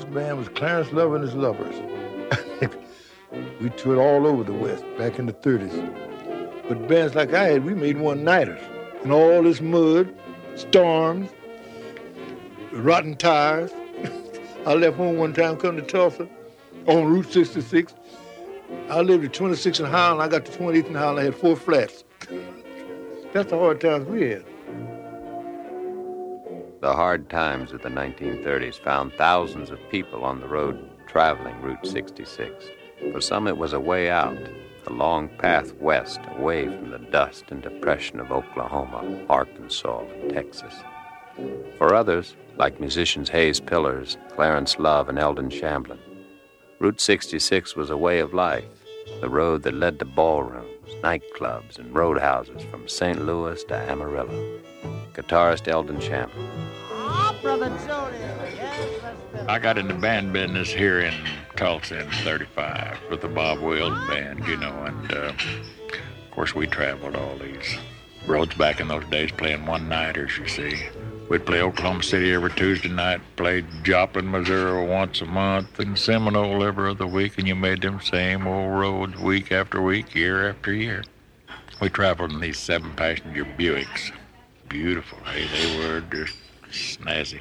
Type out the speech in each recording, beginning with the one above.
first band was Clarence Love and his Lovers. we toured all over the West back in the 30s. But bands like I had, we made one-nighters. And all this mud, storms, rotten tires. I left home one time, come to Tulsa on Route 66. I lived at 26 in Highland. I got to 28th in Highland. I had four flats. That's the hard times we had. The hard times of the 1930s found thousands of people on the road traveling Route 66. For some, it was a way out, a long path west, away from the dust and depression of Oklahoma, Arkansas, and Texas. For others, like musicians Hayes Pillars, Clarence Love, and Eldon Shamblin, Route 66 was a way of life, the road that led to ballrooms, nightclubs, and roadhouses from St. Louis to Amarillo. Guitarist Eldon Shamblin. Oh, brother Jody. I got in the band business here in Tulsa in 35 with the Bob Wills band, you know, and uh, of course we traveled all these roads back in those days playing one-nighters, you see. We'd play Oklahoma City every Tuesday night, played Joplin, Missouri once a month, and Seminole every other week, and you made them same old roads week after week, year after year. We traveled in these seven-passenger Buicks. Beautiful, hey, they were just snazzy.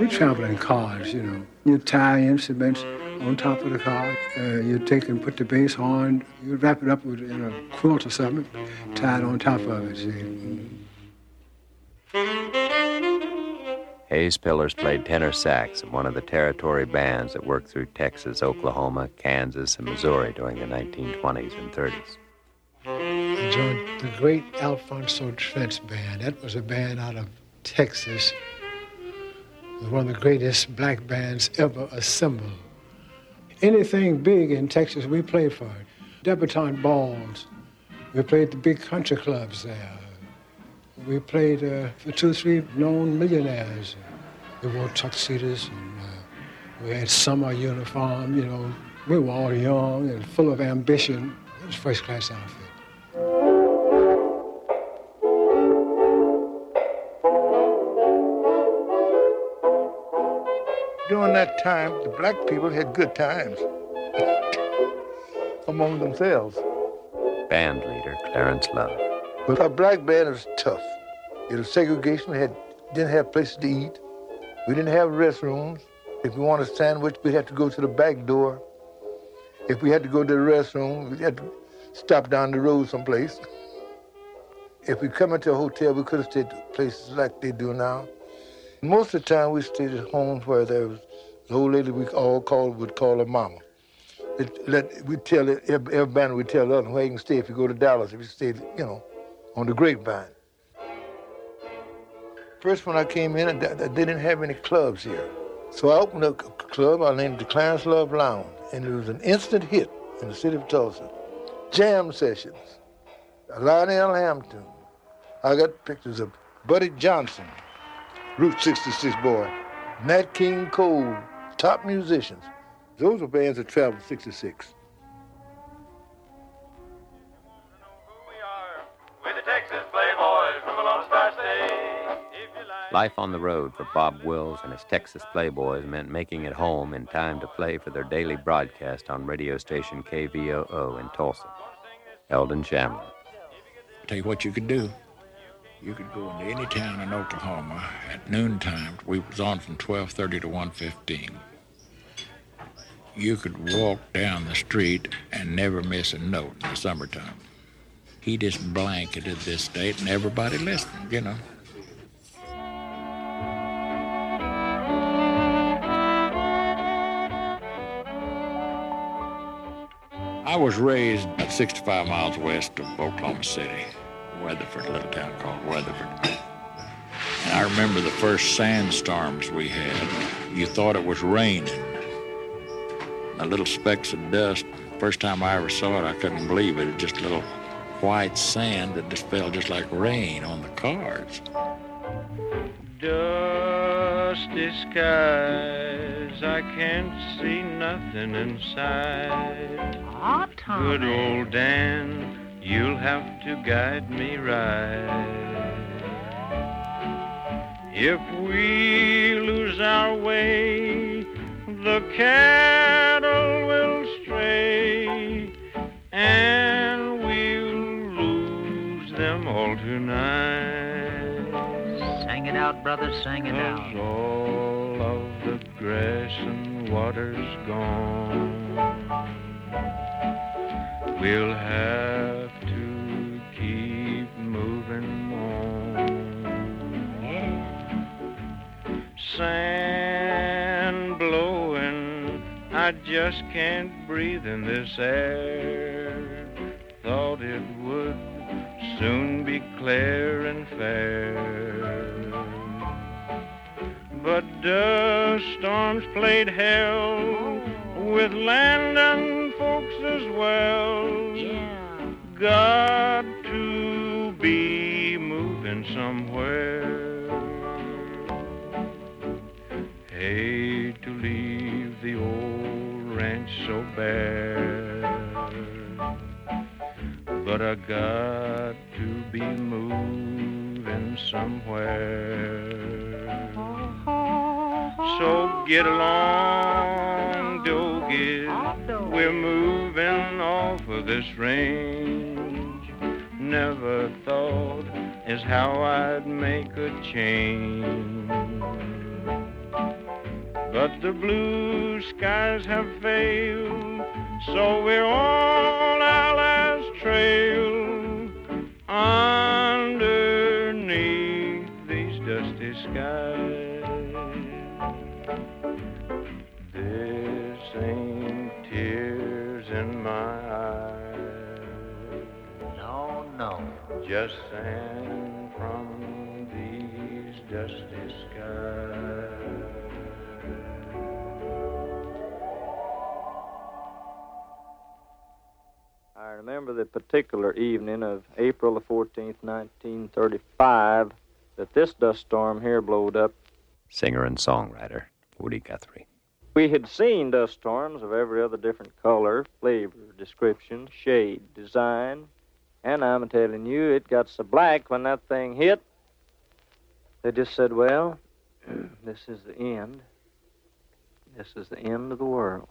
We traveled in cars, you know. Tie instruments on top of the car. Uh, you take and put the bass horn, you wrap it up with, in a quilt or something, tie it on top of it, see. Hayes Pillars played tenor sax in one of the territory bands that worked through Texas, Oklahoma, Kansas, and Missouri during the 1920s and 30s. I joined the great Alphonso Trent's band. That was a band out of Texas. It was one of the greatest black bands ever assembled. Anything big in Texas, we played for it. Debutante balls. We played the big country clubs there. We played uh, for two, three known millionaires. We wore tuxedos and uh, we had summer uniform, you know. We were all young and full of ambition. It was first class outfit. That time, the black people had good times among themselves. Band leader Clarence Love. But our black band was tough. It was segregation. We had, didn't have places to eat. We didn't have restrooms. If we wanted a sandwich, we'd have to go to the back door. If we had to go to the restroom, we had to stop down the road someplace. If we come into a hotel, we could have stayed at places like they do now. Most of the time, we stayed at homes where there was an old lady we all called would call her mama. It, let we tell it, every, every band we tell them where you can stay if you go to Dallas, if you stay, you know, on the grapevine. First, when I came in, they didn't have any clubs here. So I opened up a club I named the Clarence Love Lounge, and it was an instant hit in the city of Tulsa. Jam sessions, Lionel Hampton. I got pictures of Buddy Johnson, Route 66 boy, Nat King Cole, top musicians. Those were bands that traveled 66. Life on the road for Bob Wills and his Texas Playboys meant making it home in time to play for their daily broadcast on radio station KVOO in Tulsa. Eldon Shamblin. Tell you what you could do. You could go into any town in Oklahoma at noontime. We was on from 12:30 to 1:15. You could walk down the street and never miss a note in the summertime. He just blanketed this state, and everybody listened. You know. I was raised about 65 miles west of Oklahoma City, Weatherford, a little town called Weatherford. And I remember the first sandstorms we had. You thought it was raining. The little specks of dust. First time I ever saw it, I couldn't believe it. It just little white sand that just fell just like rain on the cars. Dusty skies, I can't see nothing inside. Oh, Tom. Good old Dan, you'll have to guide me right. If we lose our way, the cattle tonight. Sing it out, brother, sing it out. All of the grass and water's gone. We'll have to keep moving on. Sand blowing, I just can't breathe in this air. Thought it would soon be clear and fair. But dust storms played hell with land and folks as well. Yeah. Got to be moving somewhere. Hate to leave the old ranch so bare. But I got be moving somewhere. So get along, doggies. We're moving off of this range. Never thought is how I'd make a change. But the blue skies have failed, so we're on our last trail tears in my eyes, No, no. just sand from these dusty skies. I remember the particular evening of April the 14th, 1935, that this dust storm here blowed up. Singer and songwriter Woody Guthrie. We had seen dust storms of every other different color, flavor, description, shade, design, and I'm telling you, it got so black when that thing hit. They just said, well, this is the end. This is the end of the world.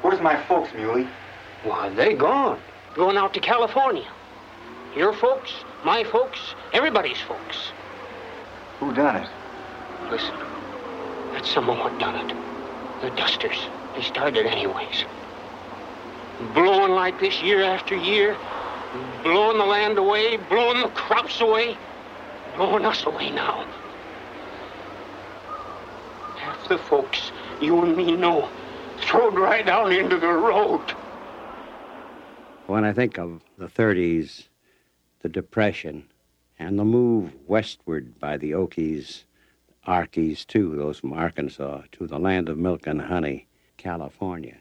Where's my folks, Muley? Why, they gone. Going out to California. Your folks, my folks, everybody's folks. Who done it? Listen, that's someone what done it. The dusters. They started anyways. Blowing like this year after year, blowing the land away, blowing the crops away, blowing us away now. Half the folks you and me know throwed right down into the road. When I think of the 30s, the Depression, and the move westward by the Okies, Arkies too, those from Arkansas, to the land of milk and honey, California,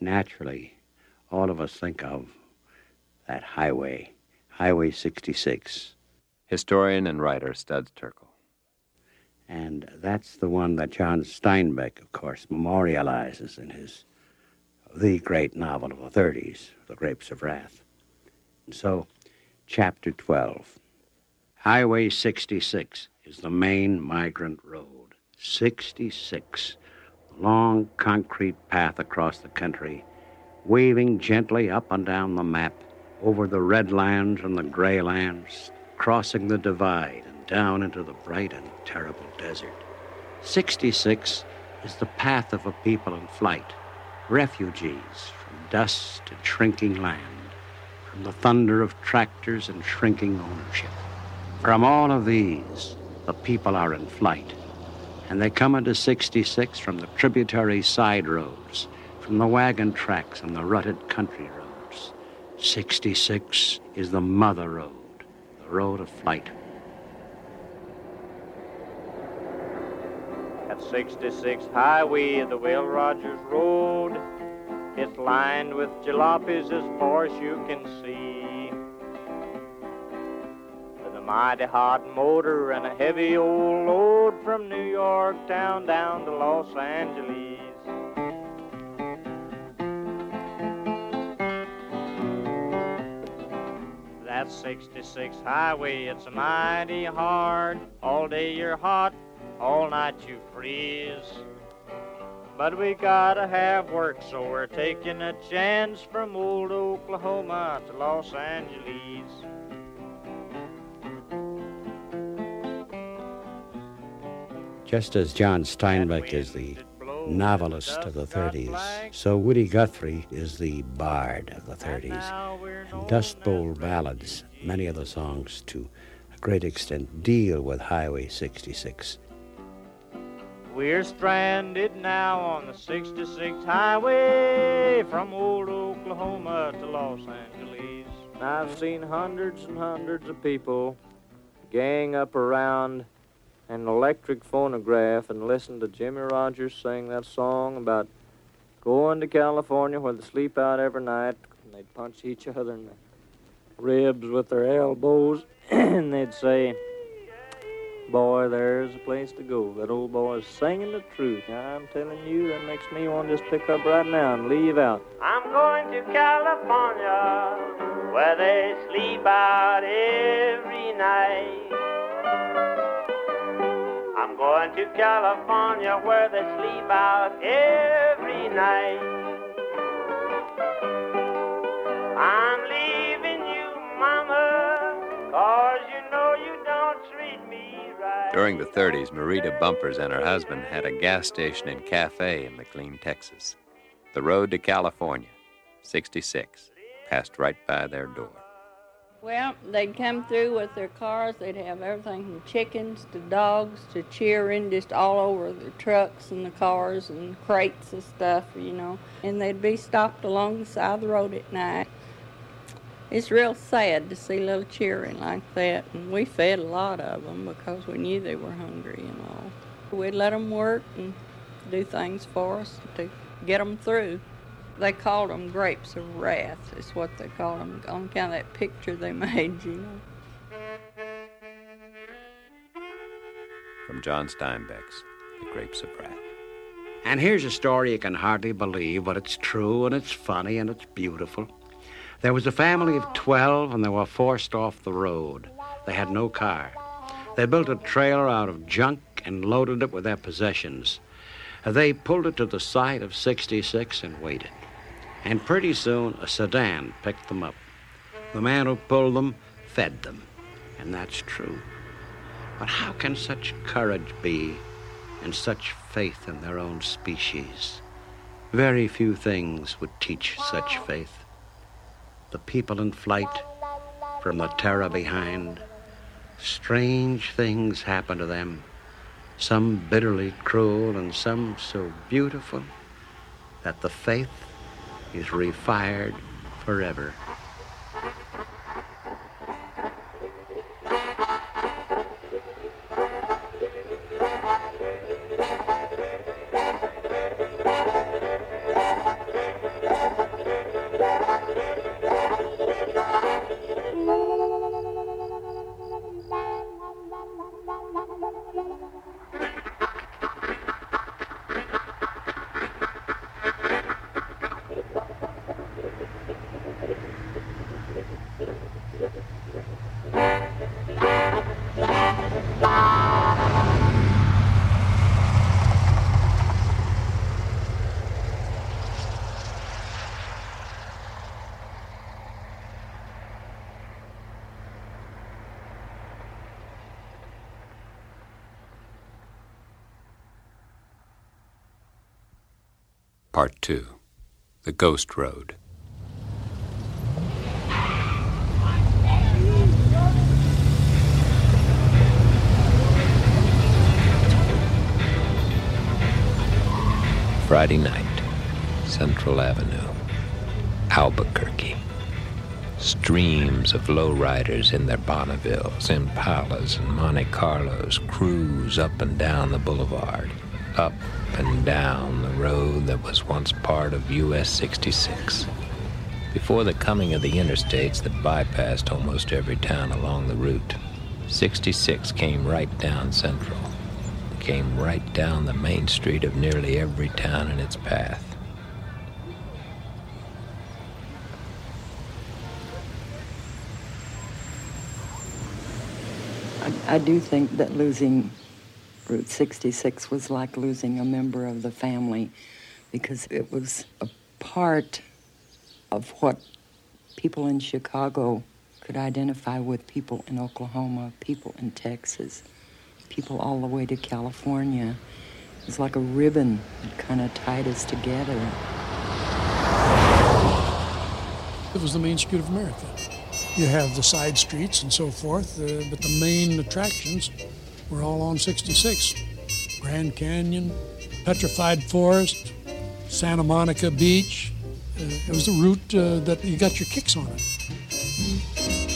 naturally, all of us think of that highway, Highway 66. Historian and writer Studs Terkel. And that's the one that John Steinbeck, of course, memorializes in his the great novel of the 30s, The Grapes of Wrath. And so, chapter 12. Highway 66 is the main migrant road. 66, long concrete path across the country, waving gently up and down the map over the red lands and the gray lands, crossing the divide and down into the bright and terrible desert. 66 is the path of a people in flight, refugees from dust and shrinking land, from the thunder of tractors and shrinking ownership. From all of these, the people are in flight, and they come into 66 from the tributary side roads, from the wagon tracks and the rutted country roads. 66 is the mother road, the road of flight. At 66 Highway, the Will Rogers Road, it's lined with jalopies as far as you can see. Mighty hot motor and a heavy old load from New York town down to Los Angeles. That 66 highway, it's mighty hard. All day you're hot, all night you freeze. But we gotta have work, so we're taking a chance from old Oklahoma to Los Angeles. Just as John Steinbeck is the novelist of the 30s, so Woody Guthrie is the bard of the 30s. And Dust Bowl ballads, many of the songs to a great extent deal with Highway 66. We're stranded now on the 66 highway from old Oklahoma to Los Angeles. I've seen hundreds and hundreds of people gang up around an electric phonograph and listen to Jimmie Rodgers sing that song about going to California where they sleep out every night and they'd punch each other in the ribs with their elbows and they'd say, Boy, there's a place to go. That old boy is singing the truth. I'm telling you, that makes me want to just pick up right now and leave out. I'm going to California where they sleep out every night. I'm going to California where they sleep out every night. I'm leaving you, Mama, cause you know you don't treat me right. During the 30s, Marita Bumpers and her husband had a gas station and cafe in McLean, Texas. The road to California, 66, passed right by their door. Well, they'd come through with their cars. They'd have everything from chickens to dogs to cheering just all over the trucks and the cars and crates and stuff, you know. And they'd be stopped along the side of the road at night. It's real sad to see little cheering like that. And we fed a lot of them because we knew they were hungry and all. We'd let them work and do things for us to get them through. They called them grapes of wrath, is what they called them, on account of that picture they made, you know. From John Steinbeck's The Grapes of Wrath. And here's a story you can hardly believe, but it's true and it's funny and it's beautiful. There was a family of 12 and they were forced off the road. They had no car. They built a trailer out of junk and loaded it with their possessions. They pulled it to the site of 66 and waited. And pretty soon, a sedan picked them up. The man who pulled them fed them. And that's true. But how can such courage be and such faith in their own species? Very few things would teach such faith. The people in flight from the terror behind, strange things happen to them, some bitterly cruel and some so beautiful that the faith is refired forever. Part 2 The Ghost Road. Friday night, Central Avenue, Albuquerque. Streams of lowriders in their Bonnevilles, Impalas, and Monte Carlos cruise up and down the boulevard, up and down the road that was once part of US 66. Before the coming of the interstates that bypassed almost every town along the route, 66 came right down Central, came right down the main street of nearly every town in its path. I do think that losing Route 66 was like losing a member of the family because it was a part of what people in Chicago could identify with people in Oklahoma, people in Texas, people all the way to California. It was like a ribbon that kind of tied us together. It was the main street of America. You have the side streets and so forth, uh, but the main attractions were all on 66. Grand Canyon, Petrified Forest, Santa Monica Beach. Uh, it was the route uh, that you got your kicks on it.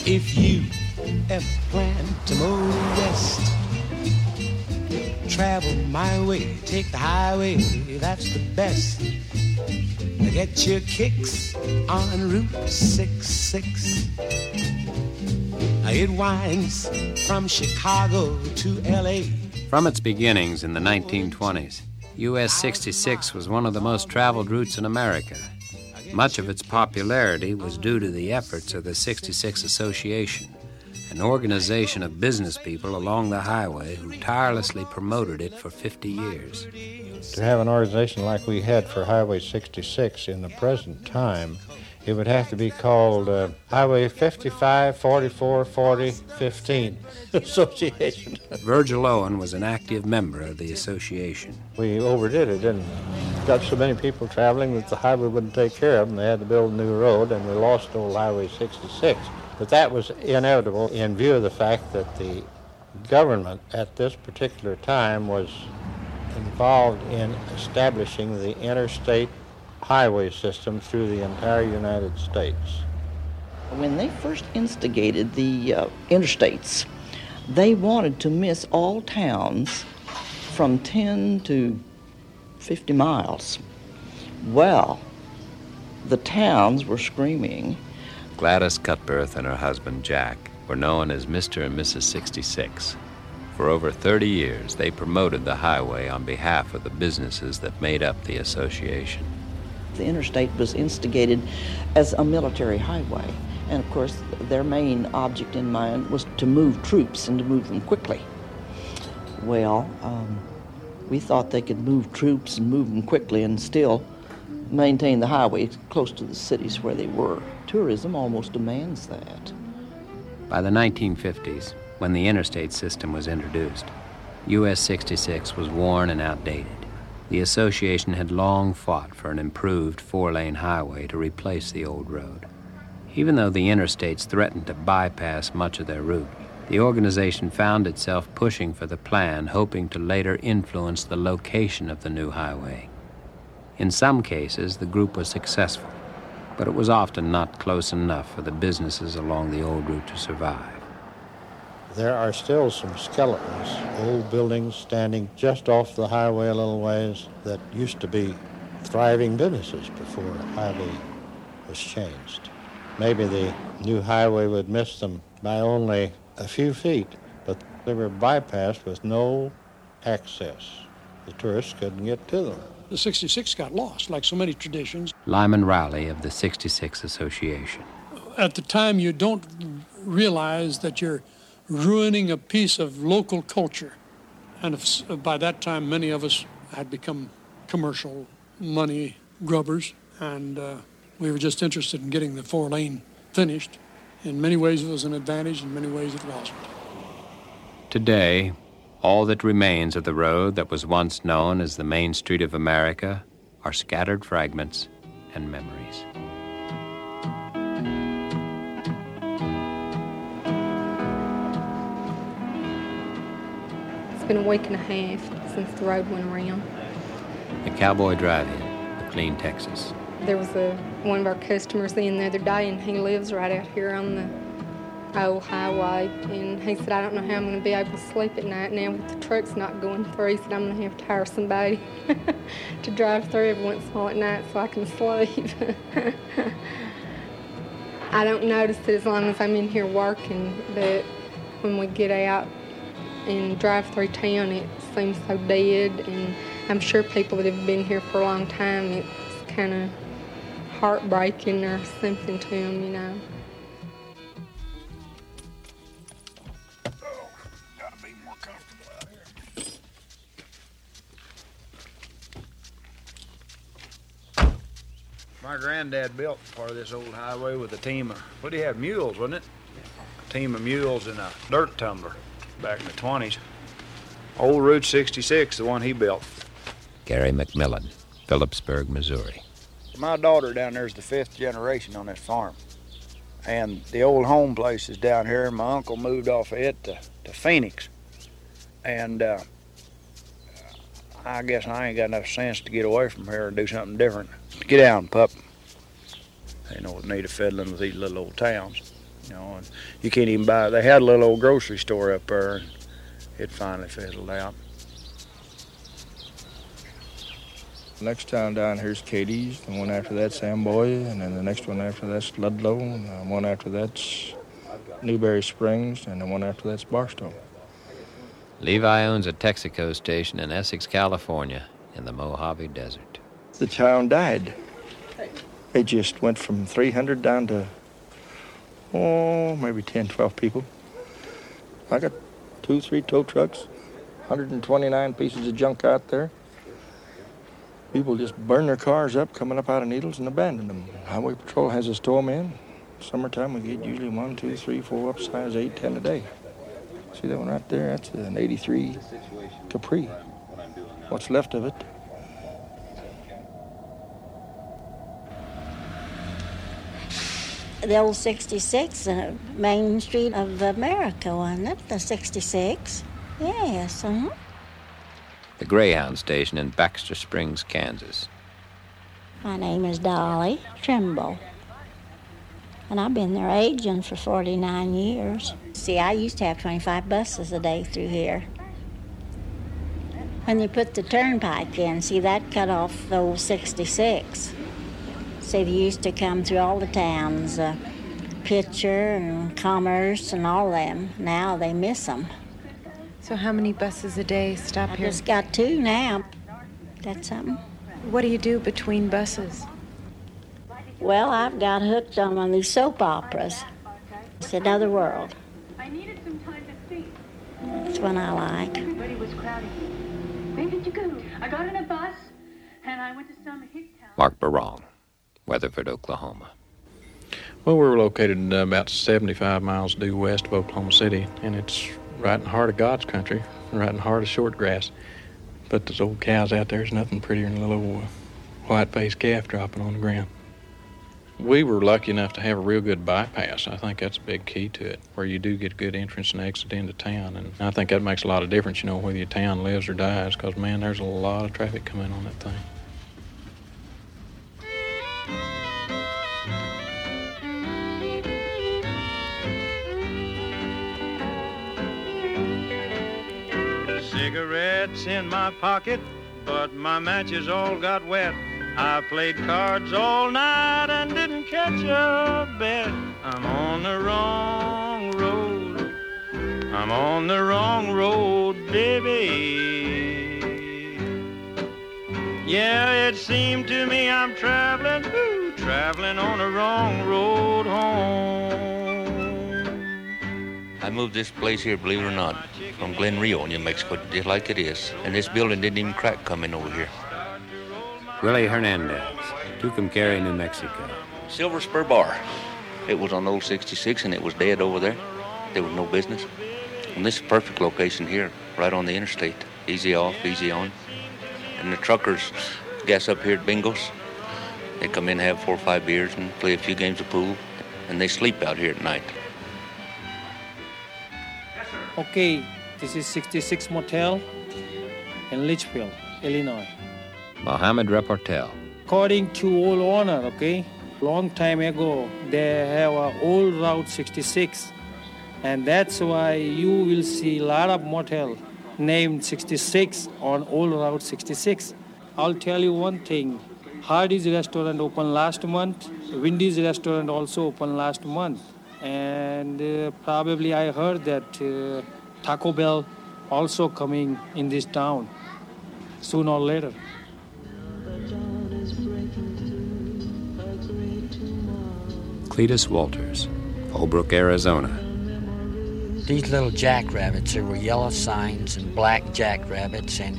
If you ever plan to move west, travel my way, take the highway, that's the best. Get your kicks on Route 66. It winds from Chicago to LA. From its beginnings in the 1920s, US 66 was one of the most traveled routes in America. Much of its popularity was due to the efforts of the 66 Association, an organization of business people along the highway who tirelessly promoted it for 50 years. To have an organization like we had for Highway 66 in the present time, it would have to be called uh, Highway 55 44 40 15 Association. Virgil Owen was an active member of the association. We overdid it and got so many people traveling that the highway wouldn't take care of them. They had to build a new road, and we lost old Highway 66. But that was inevitable in view of the fact that the government at this particular time was involved in establishing the interstate highway system through the entire United States. When they first instigated the uh, interstates, they wanted to miss all towns from 10 to 50 miles. Well, the towns were screaming. Gladys Cutbirth and her husband Jack were known as Mr. and Mrs. 66. For over 30 years, they promoted the highway on behalf of the businesses that made up the association. The interstate was instigated as a military highway. And of course, their main object in mind was to move troops and to move them quickly. Well, um, we thought they could move troops and move them quickly and still maintain the highway close to the cities where they were. Tourism almost demands that. By the 1950s, when the interstate system was introduced, US 66 was worn and outdated. The association had long fought for an improved four lane highway to replace the old road. Even though the interstates threatened to bypass much of their route, the organization found itself pushing for the plan, hoping to later influence the location of the new highway. In some cases, the group was successful, but it was often not close enough for the businesses along the old route to survive. There are still some skeletons, old buildings standing just off the highway a little ways that used to be thriving businesses before the highway was changed. Maybe the new highway would miss them by only a few feet, but they were bypassed with no access. The tourists couldn't get to them. The 66 got lost, like so many traditions. Lyman Rowley of the 66 Association. At the time, you don't realize that you're ruining a piece of local culture. And if, by that time, many of us had become commercial money grubbers, and uh, we were just interested in getting the four lane finished. In many ways, it was an advantage, in many ways, it wasn't. Today, all that remains of the road that was once known as the Main Street of America are scattered fragments and memories. Been a week and a half since the road went around. The Cowboy Drive-In, McLean, Texas. There was a one of our customers in the other day, and he lives right out here on the old highway. And he said, I don't know how I'm going to be able to sleep at night now with the trucks not going through. He said, I'm going to have to hire somebody to drive through every once in a while at night so I can sleep. I don't notice it as long as I'm in here working, but when we get out and drive through town, it seems so dead. And I'm sure people that have been here for a long time, it's kind of heartbreaking or something to them, you know. My granddad built part of this old highway with a team of, what do you have, mules, wasn't it? A team of mules and a dirt tumbler back in the 20s. Old Route 66, the one he built. Gary McMillan, Phillipsburg, Missouri. My daughter down there is the fifth generation on this farm. And the old home place is down here, my uncle moved off of it to, to Phoenix. And uh, I guess I ain't got enough sense to get away from here and do something different. Get down, pup. Ain't no need of fiddling with these little old towns. You know, and you can't even buy. They had a little old grocery store up there, and it finally fizzled out. Next town down here's Cadiz, the one after that's Amboy, and then the next one after that's Ludlow, and the one after that's Newberry Springs, and the one after that's Barstow. Levi owns a Texaco station in Essex, California, in the Mojave Desert. The town died. It just went from 300 down to, oh, maybe 10, 12 people. I got two, three tow trucks, 129 pieces of junk out there. People just burn their cars up coming up out of Needles and abandon them. Highway Patrol has tow them in. Summertime, we get usually one, two, three, four up upsize, eight, ten a day. See that one right there? That's an 83 Capri. What's left of it? The old 66, uh, Main Street of America, wasn't it? The 66. Yes, uh-huh. The Greyhound station in Baxter Springs, Kansas. My name is Dolly Trimble. And I've been their agent for 49 years. See, I used to have 25 buses a day through here. When they put the turnpike in, see, that cut off the old 66. See, they used to come through all the towns, uh, Picher and Commerce and all them. Now they miss them. So how many buses a day stop I here? just got two now. That's something. What do you do between buses? Well, I've got hooked on one of these soap operas. It's another world. I needed some time to think. That's one I like. Everybody was crowded. Where did you go? I got in a bus and I went to some hick town. Mark Barong, Weatherford, Oklahoma. Well, we're located uh, about 75 miles due west of Oklahoma City, and it's right in the heart of God's country, right in the heart of short grass. But those old cows out there's nothing prettier than a little uh, white-faced calf dropping on the ground. We were lucky enough to have a real good bypass. I think that's a big key to it, where you do get good entrance and exit into town. And I think that makes a lot of difference, you know, whether your town lives or dies, because, man, there's a lot of traffic coming on that thing. Cigarettes in my pocket, but my matches all got wet. I played cards all night and didn't catch a bet. I'm on the wrong road. I'm on the wrong road, baby. Yeah, it seemed to me I'm traveling, ooh, traveling on the wrong road home. I moved this place here, believe it or not, from Glenrio, New Mexico, just like it is. And this building didn't even crack coming over here. Willie Hernandez, Tucumcari, New Mexico. Silver Spur Bar. It was on Old 66 and it was dead over there. There was no business. And this is a perfect location here, right on the interstate. Easy off, easy on. And the truckers gas up here at Bingos. They come in, have four or five beers, and play a few games of pool. And they sleep out here at night. Okay, this is 66 Motel in Litchfield, Illinois. Mohammed Reportel, According to old owner, okay, long time ago, they have a old Route 66, and that's why you will see a lot of motel named 66 on old Route 66. I'll tell you one thing. Hardee's restaurant opened last month. Wendy's restaurant also opened last month. And uh, probably I heard that uh, Taco Bell also coming in this town sooner or later. Cletus Walters, Holbrook, Arizona. these little jackrabbits. There were yellow signs and black jackrabbits, and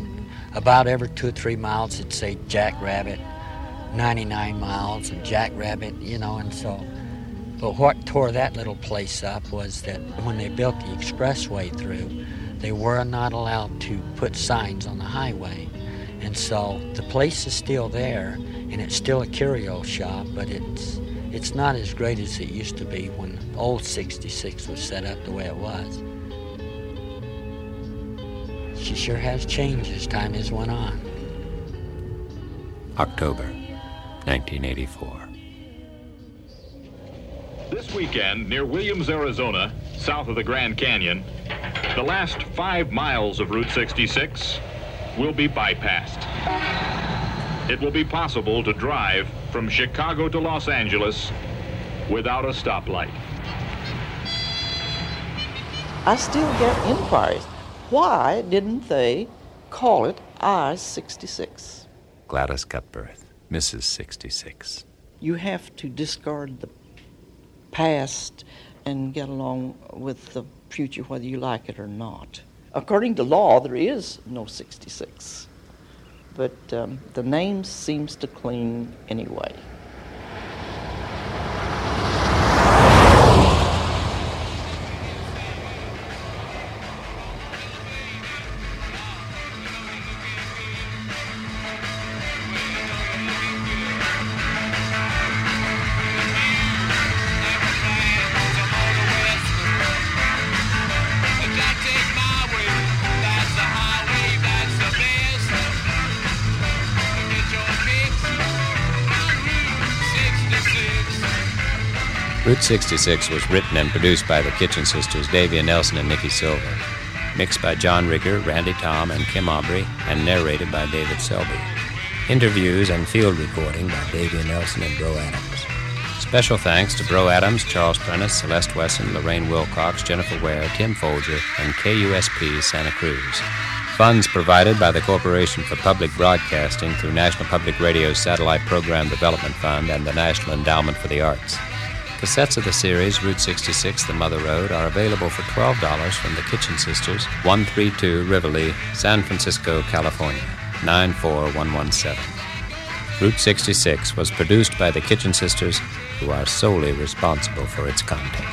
about every two or three miles it'd say jackrabbit, 99 miles and jackrabbit, you know, and so. But what tore that little place up was that when they built the expressway through, they were not allowed to put signs on the highway. And so the place is still there, and it's still a curio shop, but it's it's not as great as it used to be when old 66 was set up the way it was. She sure has changed as time has went on. October 1984. This weekend, near Williams, Arizona, south of the Grand Canyon, the last five miles of Route 66 will be bypassed. It will be possible to drive from Chicago to Los Angeles without a stoplight. I still get inquiries. Why didn't they call it I 66? Gladys Cutbirth, Mrs. 66. You have to discard the past and get along with the future whether you like it or not. According to law, there is no 66, but um, the name seems to cling anyway. Route 66 was written and produced by the Kitchen Sisters, Davia Nelson and Nikki Silva. Mixed by John Rigger, Randy Tom, and Kim Aubrey, and narrated by David Selby. Interviews and field recording by Davia Nelson and Bro Adams. Special thanks to Bro Adams, Charles Prentice, Celeste Wesson, Lorraine Wilcox, Jennifer Ware, Tim Folger, and KUSP Santa Cruz. Funds provided by the Corporation for Public Broadcasting through National Public Radio's Satellite Program Development Fund and the National Endowment for the Arts. Cassettes of the series, Route 66, The Mother Road, are available for $12 from the Kitchen Sisters, 132 Rivoli, San Francisco, California, 94117. Route 66 was produced by the Kitchen Sisters, who are solely responsible for its content.